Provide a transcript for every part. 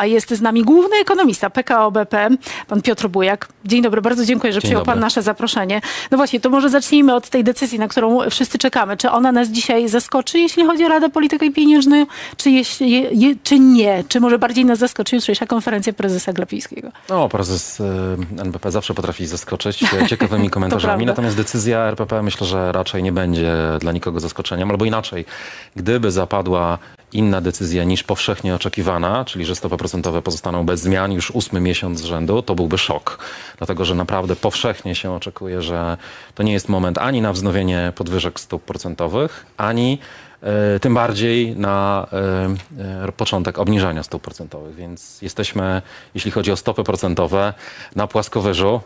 a jest z nami główny ekonomista PKO BP, pan Piotr Bujak. Dzień dobry, bardzo dziękuję, że Dzień przyjął pan dobry. nasze zaproszenie. No właśnie, to może zacznijmy od tej decyzji, na którą wszyscy czekamy. Czy ona nas dzisiaj zaskoczy, jeśli chodzi o Radę Polityki Pieniężnej, czy, jeśli, je, czy nie? Czy może bardziej nas zaskoczy jutrzejsza konferencja prezesa Glapińskiego? No, prezes y, NBP zawsze potrafi zaskoczyć ciekawymi komentarzami, natomiast decyzja RPP myślę, że raczej nie będzie dla nikogo zaskoczeniem, albo inaczej, gdyby zapadła inna decyzja niż powszechnie oczekiwana, czyli że stopy procentowe pozostaną bez zmian już ósmy miesiąc z rzędu, to byłby szok. Dlatego, że naprawdę powszechnie się oczekuje, że to nie jest moment ani na wznowienie podwyżek stóp procentowych, ani tym bardziej na e, e, początek obniżania stóp procentowych. Więc jesteśmy, jeśli chodzi o stopy procentowe, na płaskowyżu.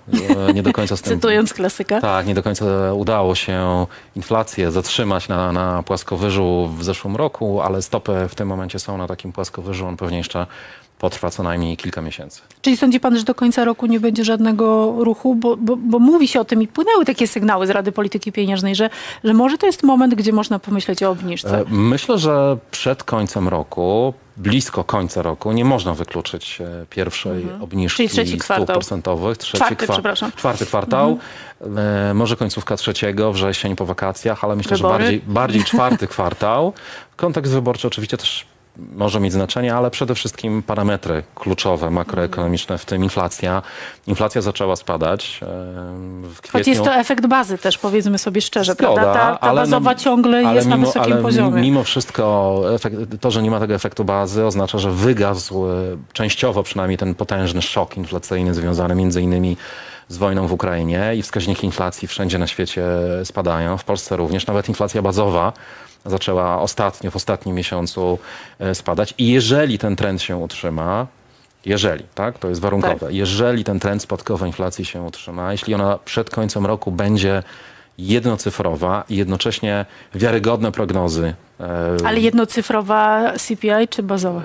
E, Nie do końca z tym Cytując klasyka. tak, nie do końca udało się inflację zatrzymać na, na płaskowyżu w zeszłym roku, ale stopy w tym momencie są na takim płaskowyżu. On pewnie jeszcze potrwa co najmniej kilka miesięcy. Czyli sądzi pan, że do końca roku nie będzie żadnego ruchu? Bo, bo, bo mówi się o tym i płynęły takie sygnały z Rady Polityki Pieniężnej, że, że może to jest moment, gdzie można pomyśleć o obniżce. E, Myślę, że przed końcem roku, blisko końca roku, nie można wykluczyć e, pierwszej obniżki Mhm. Czyli trzeci kwartał. procentowych. Trzeci Czwarty, przepraszam. Mhm. Czwarty kwartał, e, może końcówka trzeciego, wrzesień po wakacjach, ale myślę, Wybory. że bardziej, bardziej czwarty kwartał. Kontekst wyborczy oczywiście też może mieć znaczenie, ale przede wszystkim parametry kluczowe, makroekonomiczne, w tym inflacja. Inflacja zaczęła spadać w Choć kwietniu. jest to efekt bazy też, powiedzmy sobie szczerze, Zgoda, prawda? Ta, ta ale bazowa no- ciągle jest na mimo- wysokim ale mi- poziomie. Mimo wszystko efekt, to, że nie ma tego efektu bazy oznacza, że wygasł e, częściowo przynajmniej ten potężny szok inflacyjny związany między innymi z wojną w Ukrainie i wskaźniki inflacji wszędzie na świecie spadają, w Polsce również. Nawet inflacja bazowa zaczęła ostatnio, w ostatnim miesiącu e, spadać i jeżeli ten trend się utrzyma, jeżeli, tak, to jest warunkowe, Tak. jeżeli ten trend spadkowy inflacji się utrzyma, jeśli ona przed końcem roku będzie jednocyfrowa i jednocześnie wiarygodne prognozy, e, Ale jednocyfrowa CPI czy bazowa?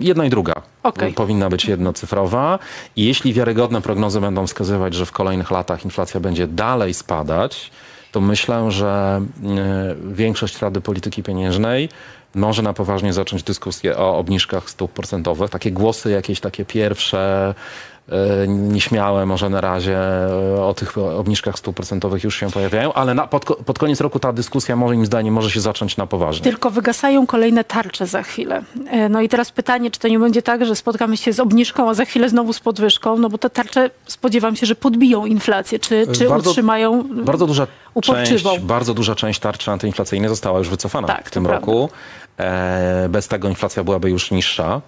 jedna i druga Okej. powinna być jednocyfrowa i jeśli wiarygodne prognozy będą wskazywać, że w kolejnych latach inflacja będzie dalej spadać, to myślę, że e, większość Rady Polityki Pieniężnej może na poważnie zacząć dyskusję o obniżkach stóp procentowych. Takie głosy jakieś takie pierwsze, e, nieśmiałe może na razie e, o tych obniżkach stóp procentowych już się pojawiają, ale na, pod, pod koniec roku ta dyskusja moim zdaniem może się zacząć na poważnie. Tylko wygasają kolejne tarcze za chwilę. E, No i teraz pytanie, czy to nie będzie tak, że spotkamy się z obniżką, a za chwilę znowu z podwyżką? No bo te tarcze spodziewam się, że podbiją inflację. Czy, czy Bardzo- utrzymają... Bardzo duża Uporczywą. część, bardzo duża część tarczy antyinflacyjnej została już wycofana Tak, w tym prawda. roku. E, bez tego inflacja byłaby już niższa.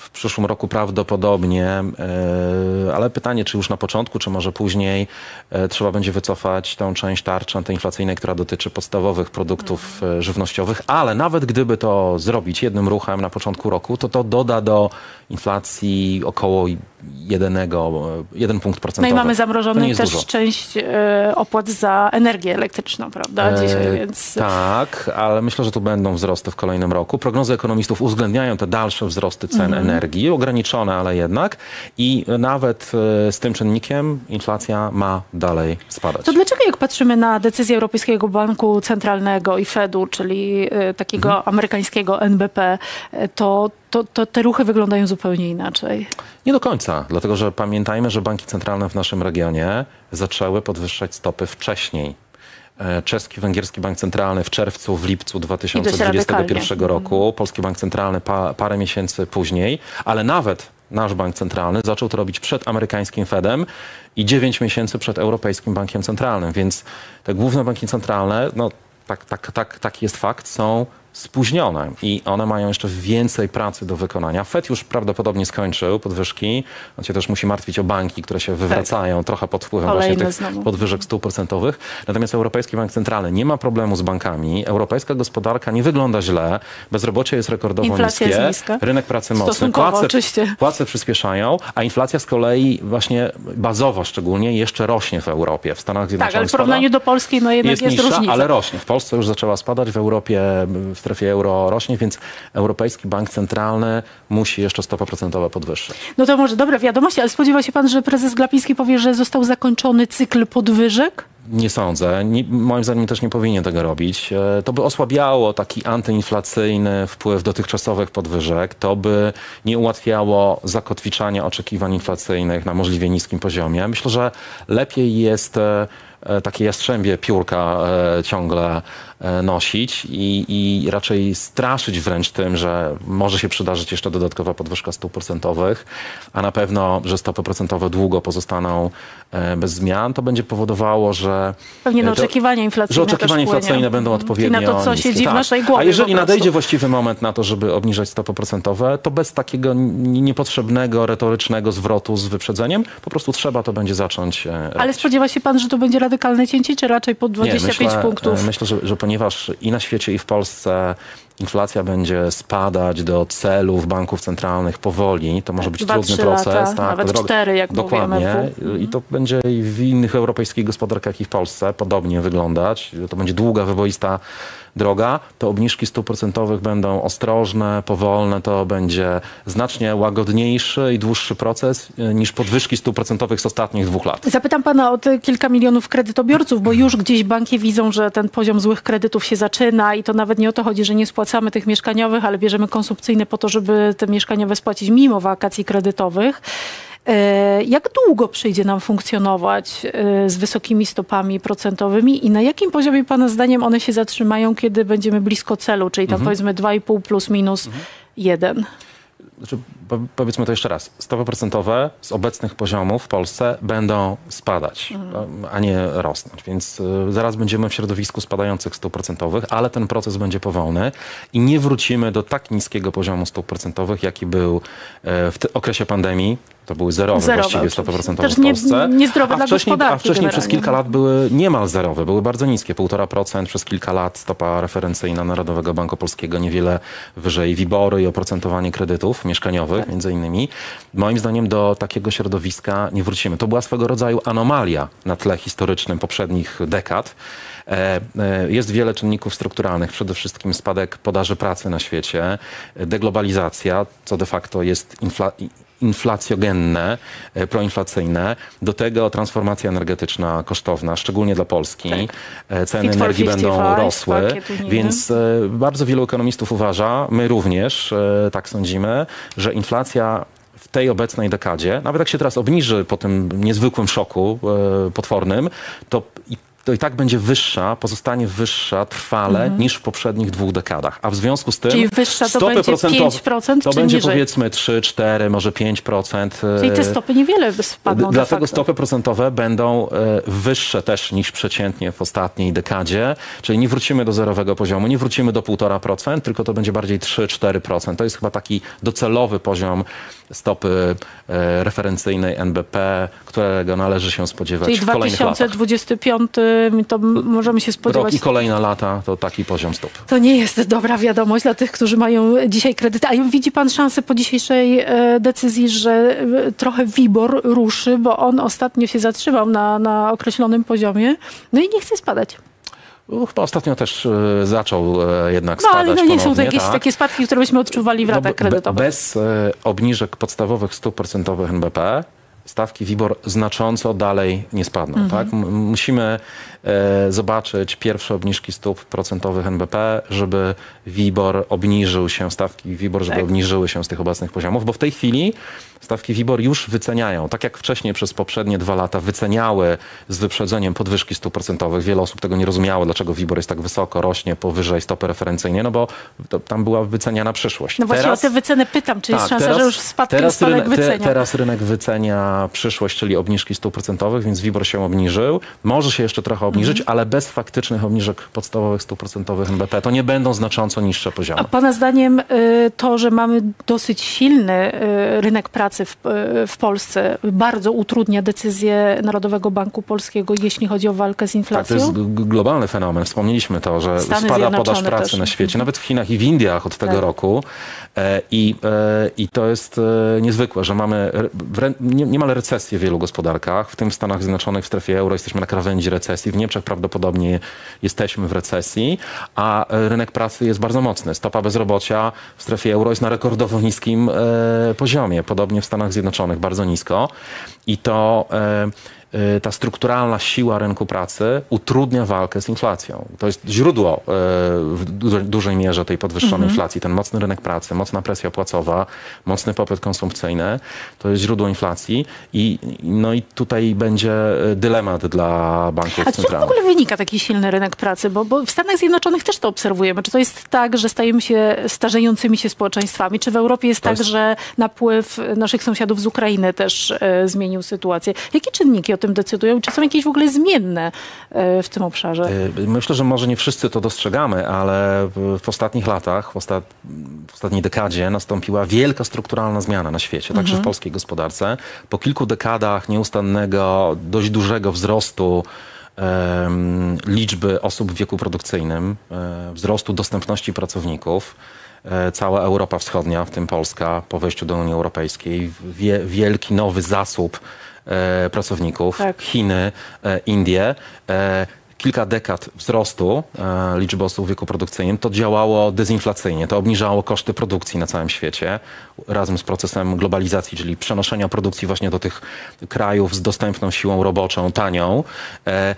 W przyszłym roku prawdopodobnie, e, ale pytanie, czy już na początku, czy może później e, trzeba będzie wycofać tą część tarczy antyinflacyjnej, która dotyczy podstawowych produktów Mhm. e, żywnościowych, ale nawet gdyby to zrobić jednym ruchem na początku roku, to to doda do inflacji około jednego, jeden punkt No procentowy. i mamy zamrożoną też dużo. część opłat za energię elektryczną, prawda? Dzisiaj, E, więc... Tak, ale myślę, że tu będą wzrosty w kolejnym roku. Prognozy ekonomistów uwzględniają te dalsze wzrosty cen Mhm. energii, ograniczone, ale jednak. I nawet e, z tym czynnikiem inflacja ma dalej spadać. To dlaczego jak patrzymy na decyzję Europejskiego Banku Centralnego i Fedu, czyli e, takiego Mhm. amerykańskiego NBP, e, to, to, to te ruchy wyglądają zupełnie inaczej? Nie do końca, dlatego że pamiętajmy, że banki centralne w naszym regionie zaczęły podwyższać stopy wcześniej. E, Czeski, Węgierski Bank Centralny w czerwcu, w lipcu 2021 radykalnie. roku, Polski Bank Centralny pa, parę miesięcy później, ale nawet nasz bank centralny zaczął to robić przed amerykańskim Fedem i 9 miesięcy przed Europejskim Bankiem Centralnym, więc te główne banki centralne, no tak, tak, tak, taki jest fakt, są spóźnione i one mają jeszcze więcej pracy do wykonania. Fed już prawdopodobnie skończył podwyżki. On się też musi martwić o banki, które się wywracają trochę pod wpływem Kolejne właśnie tych znowu. podwyżek stóp procentowych. Natomiast Europejski Bank Centralny nie ma problemu z bankami. Europejska gospodarka nie wygląda źle. Bezrobocie jest rekordowo Inflacja niskie. jest niska. Rynek pracy mocny. Płace, oczywiście. płace przyspieszają, a inflacja z kolei właśnie bazowo szczególnie jeszcze rośnie w Europie. W Stanach Tak, Zjednoczonych ale w porównaniu do Polski no jednak jest, jest, niższa, różnica. ale rośnie. W Polsce już zaczęła spadać, w Europie, strefie euro rośnie, więc Europejski Bank Centralny musi jeszcze stopę procentową podwyższyć. No to może dobre wiadomości, ale spodziewa się pan, że prezes Glapiński powie, że został zakończony cykl podwyżek? Nie sądzę. Nie, moim zdaniem też nie powinien tego robić. E, to by osłabiało taki antyinflacyjny wpływ dotychczasowych podwyżek. To by nie ułatwiało zakotwiczania oczekiwań inflacyjnych na możliwie niskim poziomie. Myślę, że lepiej jest e, e, takie jastrzębie piórka ciągle nosić i, i raczej straszyć wręcz tym, że może się przydarzyć jeszcze dodatkowa podwyżka stóp procentowych, a na pewno, że stopy procentowe długo pozostaną bez zmian, to będzie powodowało, że... Pewnie na oczekiwania inflacyjne Że oczekiwania inflacyjne będą odpowiednio I na to, co niskie. siedzi w Tak. naszej głowie A jeżeli nadejdzie właściwy moment na to, żeby obniżać stopy procentowe, to bez takiego niepotrzebnego, retorycznego zwrotu z wyprzedzeniem, po prostu trzeba to będzie zacząć e, Ale robić. spodziewa się pan, że to będzie radykalne cięcie, czy raczej po 25 Nie, myślę, punktów? e, Myślę, że, że ponieważ i na świecie, i w Polsce inflacja będzie spadać do celów banków centralnych powoli, to może być dwa, trudny proces. lata, tak, nawet droga- cztery, jak Dokładnie. MFW. I to będzie i w innych europejskich gospodarkach, i w Polsce podobnie wyglądać. To będzie długa, wyboista droga. Te obniżki stóp procentowych będą ostrożne, powolne. To będzie znacznie łagodniejszy i dłuższy proces e, niż podwyżki stóp procentowych z ostatnich dwóch lat. Zapytam pana o te kilka milionów kredytobiorców, bo już gdzieś banki widzą, że ten poziom złych kredytów się zaczyna i to nawet nie o to chodzi, że nie spłacamy tych mieszkaniowych, ale bierzemy konsumpcyjne po to, żeby te mieszkaniowe spłacić mimo wakacji kredytowych. E, Jak długo przyjdzie nam funkcjonować e, z wysokimi stopami procentowymi i na jakim poziomie Pana zdaniem one się zatrzymają, kiedy będziemy blisko celu, czyli tam powiedzmy 2,5 plus minus 1? Znaczy, po, powiedzmy to jeszcze raz. Stopy procentowe z obecnych poziomów w Polsce będą spadać, a nie rosnąć. Więc y, zaraz będziemy w środowisku spadających stóp procentowych, ale ten proces będzie powolny i nie wrócimy do tak niskiego poziomu stóp procentowych, jaki był e, w okresie pandemii. To były zerowe, Zerowe właściwie stopy oczywiście. procentowe Też w nie- Polsce. niezdrowe a dla wcześniej, A gospodarki wcześniej przez generalnie. kilka lat były niemal zerowe, były bardzo niskie, 1,5% przez kilka lat stopa referencyjna Narodowego Banku Polskiego, niewiele wyżej WIBORy i oprocentowanie kredytów mieszkaniowych między innymi. Moim zdaniem do takiego środowiska nie wrócimy. To była swego rodzaju anomalia na tle historycznym poprzednich dekad. E, e, Jest wiele czynników strukturalnych, przede wszystkim spadek podaży pracy na świecie, deglobalizacja, co de facto jest infla inflacjogenne, e, proinflacyjne. Do tego transformacja energetyczna kosztowna, szczególnie dla Polski. E, Ceny energii będą 55, rosły, unijny. więc e, bardzo wielu ekonomistów uważa, my również tak sądzimy, że inflacja w tej obecnej dekadzie, nawet jak się teraz obniży po tym niezwykłym szoku potwornym, to i to i tak będzie wyższa, pozostanie wyższa trwale niż w poprzednich dwóch dekadach. A w związku z tym Mhm. Czyli wyższa to stopy będzie procentowe, 5% to będzie niżej? powiedzmy 3, 4, może 5%. e, Czyli te stopy niewiele spadną Dlatego stopy procentowe będą e, wyższe też niż przeciętnie w ostatniej dekadzie, czyli nie wrócimy do zerowego poziomu, nie wrócimy do 1,5%, tylko to będzie bardziej 3-4%. To jest chyba taki docelowy poziom stopy e, referencyjnej NBP, którego należy się spodziewać Czyli w kolejnych latach. 2025 to możemy się Rok spodziewać. i kolejne lata to taki poziom stóp. To nie jest dobra wiadomość dla tych, którzy mają dzisiaj kredyty. A widzi pan szansę po dzisiejszej e, decyzji, że e, trochę WIBOR ruszy, bo on ostatnio się zatrzymał na, na określonym poziomie, no i nie chce spadać. U, Chyba ostatnio też e, zaczął e, jednak No spadać ale no nie są to ponownie, jakieś tak. takie spadki, które byśmy odczuwali w No, ratach kredytowych. Bez e, obniżek podstawowych stóp procentowych NBP stawki WIBOR znacząco dalej nie spadną. Mhm. Tak? Musimy zobaczyć pierwsze obniżki stóp procentowych NBP, żeby WIBOR obniżył się, stawki WIBOR, żeby Tak. obniżyły się z tych obecnych poziomów, bo w tej chwili stawki WIBOR już wyceniają, tak jak wcześniej przez poprzednie dwa lata wyceniały z wyprzedzeniem podwyżki stóp procentowych. Wiele osób tego nie rozumiało, dlaczego WIBOR jest tak wysoko, rośnie powyżej stopy referencyjnej, no bo to, tam była wyceniana przyszłość. No właśnie Teraz- o te wyceny pytam, czy jest tak, szansa, że już spadek, teraz, rynek, te, wycenia. teraz rynek wycenia przyszłość, czyli obniżki stóp procentowych, więc WIBOR się obniżył. Może się jeszcze trochę obniżyć, Mhm. ale bez faktycznych obniżek podstawowych stóp procentowych NBP to nie będą znacząco niższe poziomy. A pana zdaniem y, to, że mamy dosyć silny y, rynek pracy w, y, w Polsce, bardzo utrudnia decyzję Narodowego Banku Polskiego, jeśli chodzi o walkę z Tak, to inflacją? jest globalny fenomen. Wspomnieliśmy to, że Stany spada podaż pracy też. Mhm. na świecie, nawet w Chinach i w Indiach od tego Tak. roku. E, I, e, I to jest e, niezwykłe, że mamy re- niemal recesję w wielu gospodarkach, w tym w Stanach Zjednoczonych, w strefie euro jesteśmy na krawędzi recesji, w Niemczech prawdopodobnie jesteśmy w recesji, a rynek pracy jest bardzo mocny. Stopa bezrobocia w strefie euro jest na rekordowo niskim e, poziomie, podobnie w Stanach Zjednoczonych bardzo nisko. I to e, ta strukturalna siła rynku pracy utrudnia walkę z inflacją. To jest źródło y, w du- dużej mierze tej podwyższonej inflacji. Ten mocny rynek pracy, mocna presja płacowa, mocny popyt konsumpcyjny to jest źródło inflacji i, no i tutaj będzie y, dylemat dla banków A czy w centralnych. ogóle wynika taki silny rynek pracy? Bo, bo w Stanach Zjednoczonych też to obserwujemy. Czy to jest tak, że stajemy się starzejącymi się społeczeństwami? Czy w Europie jest To tak, jest- że napływ naszych sąsiadów z Ukrainy też e, zmienił sytuację? Jakie czynniki tym decydują? Czy są jakieś w ogóle zmienne e, w tym obszarze? Y, Myślę, że może nie wszyscy to dostrzegamy, ale w, ostatnich latach, w, ostat, w ostatniej dekadzie nastąpiła wielka strukturalna zmiana na świecie, także w polskiej gospodarce. Po kilku dekadach nieustannego, dość dużego wzrostu liczby osób w wieku produkcyjnym, e, wzrostu dostępności pracowników, e, cała Europa Wschodnia, w tym Polska, po wejściu do Unii Europejskiej, wie, wielki nowy zasób e, pracowników, Tak. Chiny, e, Indie. E, kilka dekad wzrostu e, liczby osób w wieku produkcyjnym, to działało dezinflacyjnie, to obniżało koszty produkcji na całym świecie razem z procesem globalizacji, czyli przenoszenia produkcji właśnie do tych krajów z dostępną siłą roboczą, tanią. E,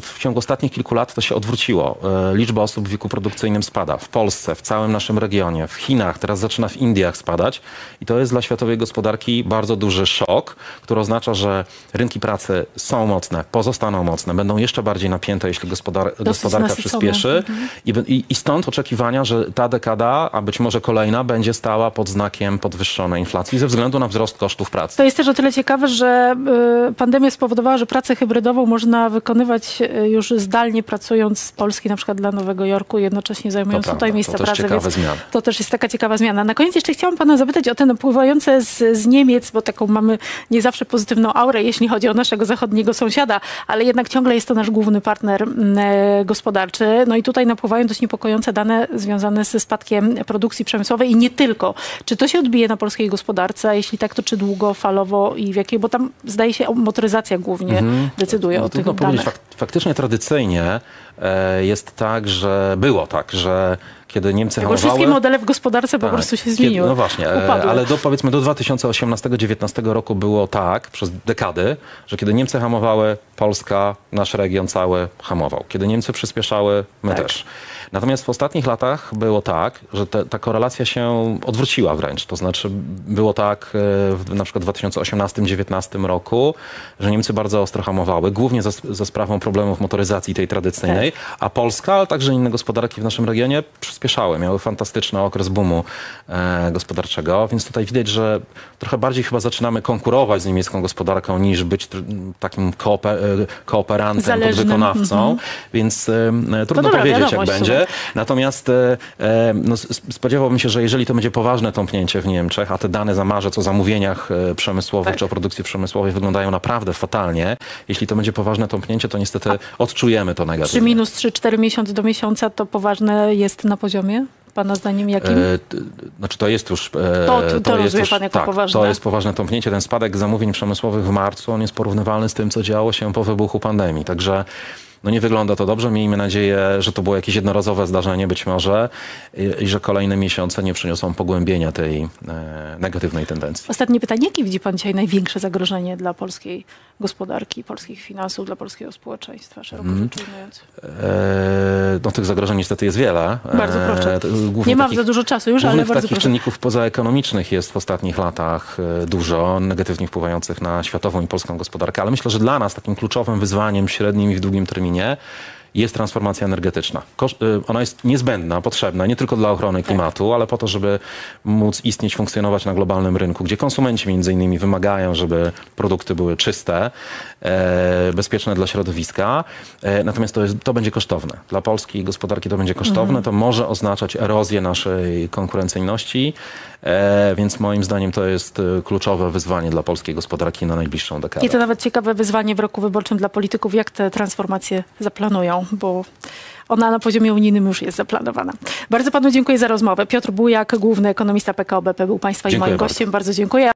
w ciągu ostatnich kilku lat to się odwróciło. E, Liczba osób w wieku produkcyjnym spada. W Polsce, w całym naszym regionie, w Chinach, teraz zaczyna w Indiach spadać. I to jest dla światowej gospodarki bardzo duży szok, który oznacza, że rynki pracy są mocne, pozostaną mocne, będą jeszcze bardziej napięte, jeśli gospodar gospodarka nasycone. przyspieszy. I, i, I stąd oczekiwania, że ta dekada, a być może kolejna, będzie stała pod znakiem podwyższonej inflacji ze względu na wzrost kosztów pracy. To jest też o tyle ciekawe, że y, pandemia spowodowała, że pracę hybrydową można wykonywać y, już zdalnie, pracując z Polski, na przykład dla Nowego Jorku, jednocześnie zajmując tutaj miejsca pracy. więc zmiany. To też jest taka ciekawa zmiana. Na koniec jeszcze chciałam pana zapytać o te napływające z, z Niemiec, bo taką mamy nie zawsze pozytywną aurę, jeśli chodzi o naszego zachodniego sąsiada, ale jednak ciągle jest to nasz główny partner mm, e, gospodarczy. No i tutaj napływają dość niepokojące dane związane ze spadkiem produkcji przemysłowej i nie tylko. Czy to się odbije na polskiej gospodarce? a Jeśli tak, to czy długofalowo i w jakiej? Bo tam zdaje się motoryzacja głównie decyduje No, o tych danych. Faktycznie tradycyjnie jest tak, że było tak, że kiedy Niemcy Bo hamowały... wszystkie modele w gospodarce po Tak. prostu się zmieniły. No właśnie, e, Upadły. ale do, powiedzmy do 2018-2019 roku było tak, przez dekady, że kiedy Niemcy hamowały, Polska, nasz region cały hamował. Kiedy Niemcy przyspieszały, my Tak. też. Natomiast w ostatnich latach było tak, że te, ta korelacja się odwróciła wręcz. To znaczy było tak e, w na przykład w 2018-2019 roku, że Niemcy bardzo ostro hamowały, głównie za sprawą problemów motoryzacji tej tradycyjnej, a Polska, ale także inne gospodarki w naszym regionie przyspieszały. Miały fantastyczny okres boomu e, gospodarczego, więc tutaj widać, że trochę bardziej chyba zaczynamy konkurować z niemiecką gospodarką niż być takim kooper, e, kooperantem, Zależnym, podwykonawcą, więc e, trudno dobra powiedzieć, jak będzie. Natomiast e, e, no, spodziewałbym się, że jeżeli to będzie poważne tąpnięcie w Niemczech, a te dane za marzec o zamówieniach e, przemysłowych Tak. czy o produkcji przemysłowej wyglądają naprawdę fatalnie, jeśli to będzie poważne tąpnięcie, to niestety odczujemy to negatywnie. Minus 3-4 miesiące do miesiąca to poważne jest na poziomie? Pana zdaniem jakim? E, t- Znaczy to jest już... e, To- to jest rozumie już, pan jako tak, poważne. To jest poważne tąpnięcie. Ten spadek zamówień przemysłowych w marcu, on jest porównywalny z tym, co działo się po wybuchu pandemii. Także no nie wygląda to dobrze. Miejmy nadzieję, że to było jakieś jednorazowe zdarzenie być może i, i że kolejne miesiące nie przyniosą pogłębienia tej e, negatywnej tendencji. Ostatnie pytanie. Jakie widzi pan dzisiaj największe zagrożenie dla polskiej gospodarki, polskich finansów, dla polskiego społeczeństwa, szeroko Mhm. rzecz ujmując? E, no tych zagrożeń niestety jest wiele. Bardzo proszę. E, to głównie Nie mam takich- za dużo czasu już, ale bardzo takich proszę. czynników pozaekonomicznych jest w ostatnich latach e, dużo, negatywnie wpływających na światową i polską gospodarkę, ale myślę, że dla nas takim kluczowym wyzwaniem średnim i w długim terminie terminie jest transformacja energetyczna. Y, Ona jest niezbędna, potrzebna nie tylko dla ochrony klimatu, ale po to, żeby móc istnieć, funkcjonować na globalnym rynku, gdzie konsumenci między innymi wymagają, żeby produkty były czyste, e, bezpieczne dla środowiska. E, natomiast to, jest, to będzie kosztowne. Dla polskiej gospodarki to będzie kosztowne. To może oznaczać erozję naszej konkurencyjności, e, więc moim zdaniem to jest kluczowe wyzwanie dla polskiej gospodarki na najbliższą dekadę. I to nawet ciekawe wyzwanie w roku wyborczym dla polityków, jak te transformacje zaplanują, bo ona na poziomie unijnym już jest zaplanowana. Bardzo panu dziękuję za rozmowę. Piotr Bujak, główny ekonomista PKO BP był państwa i moim gościem. Bardzo dziękuję.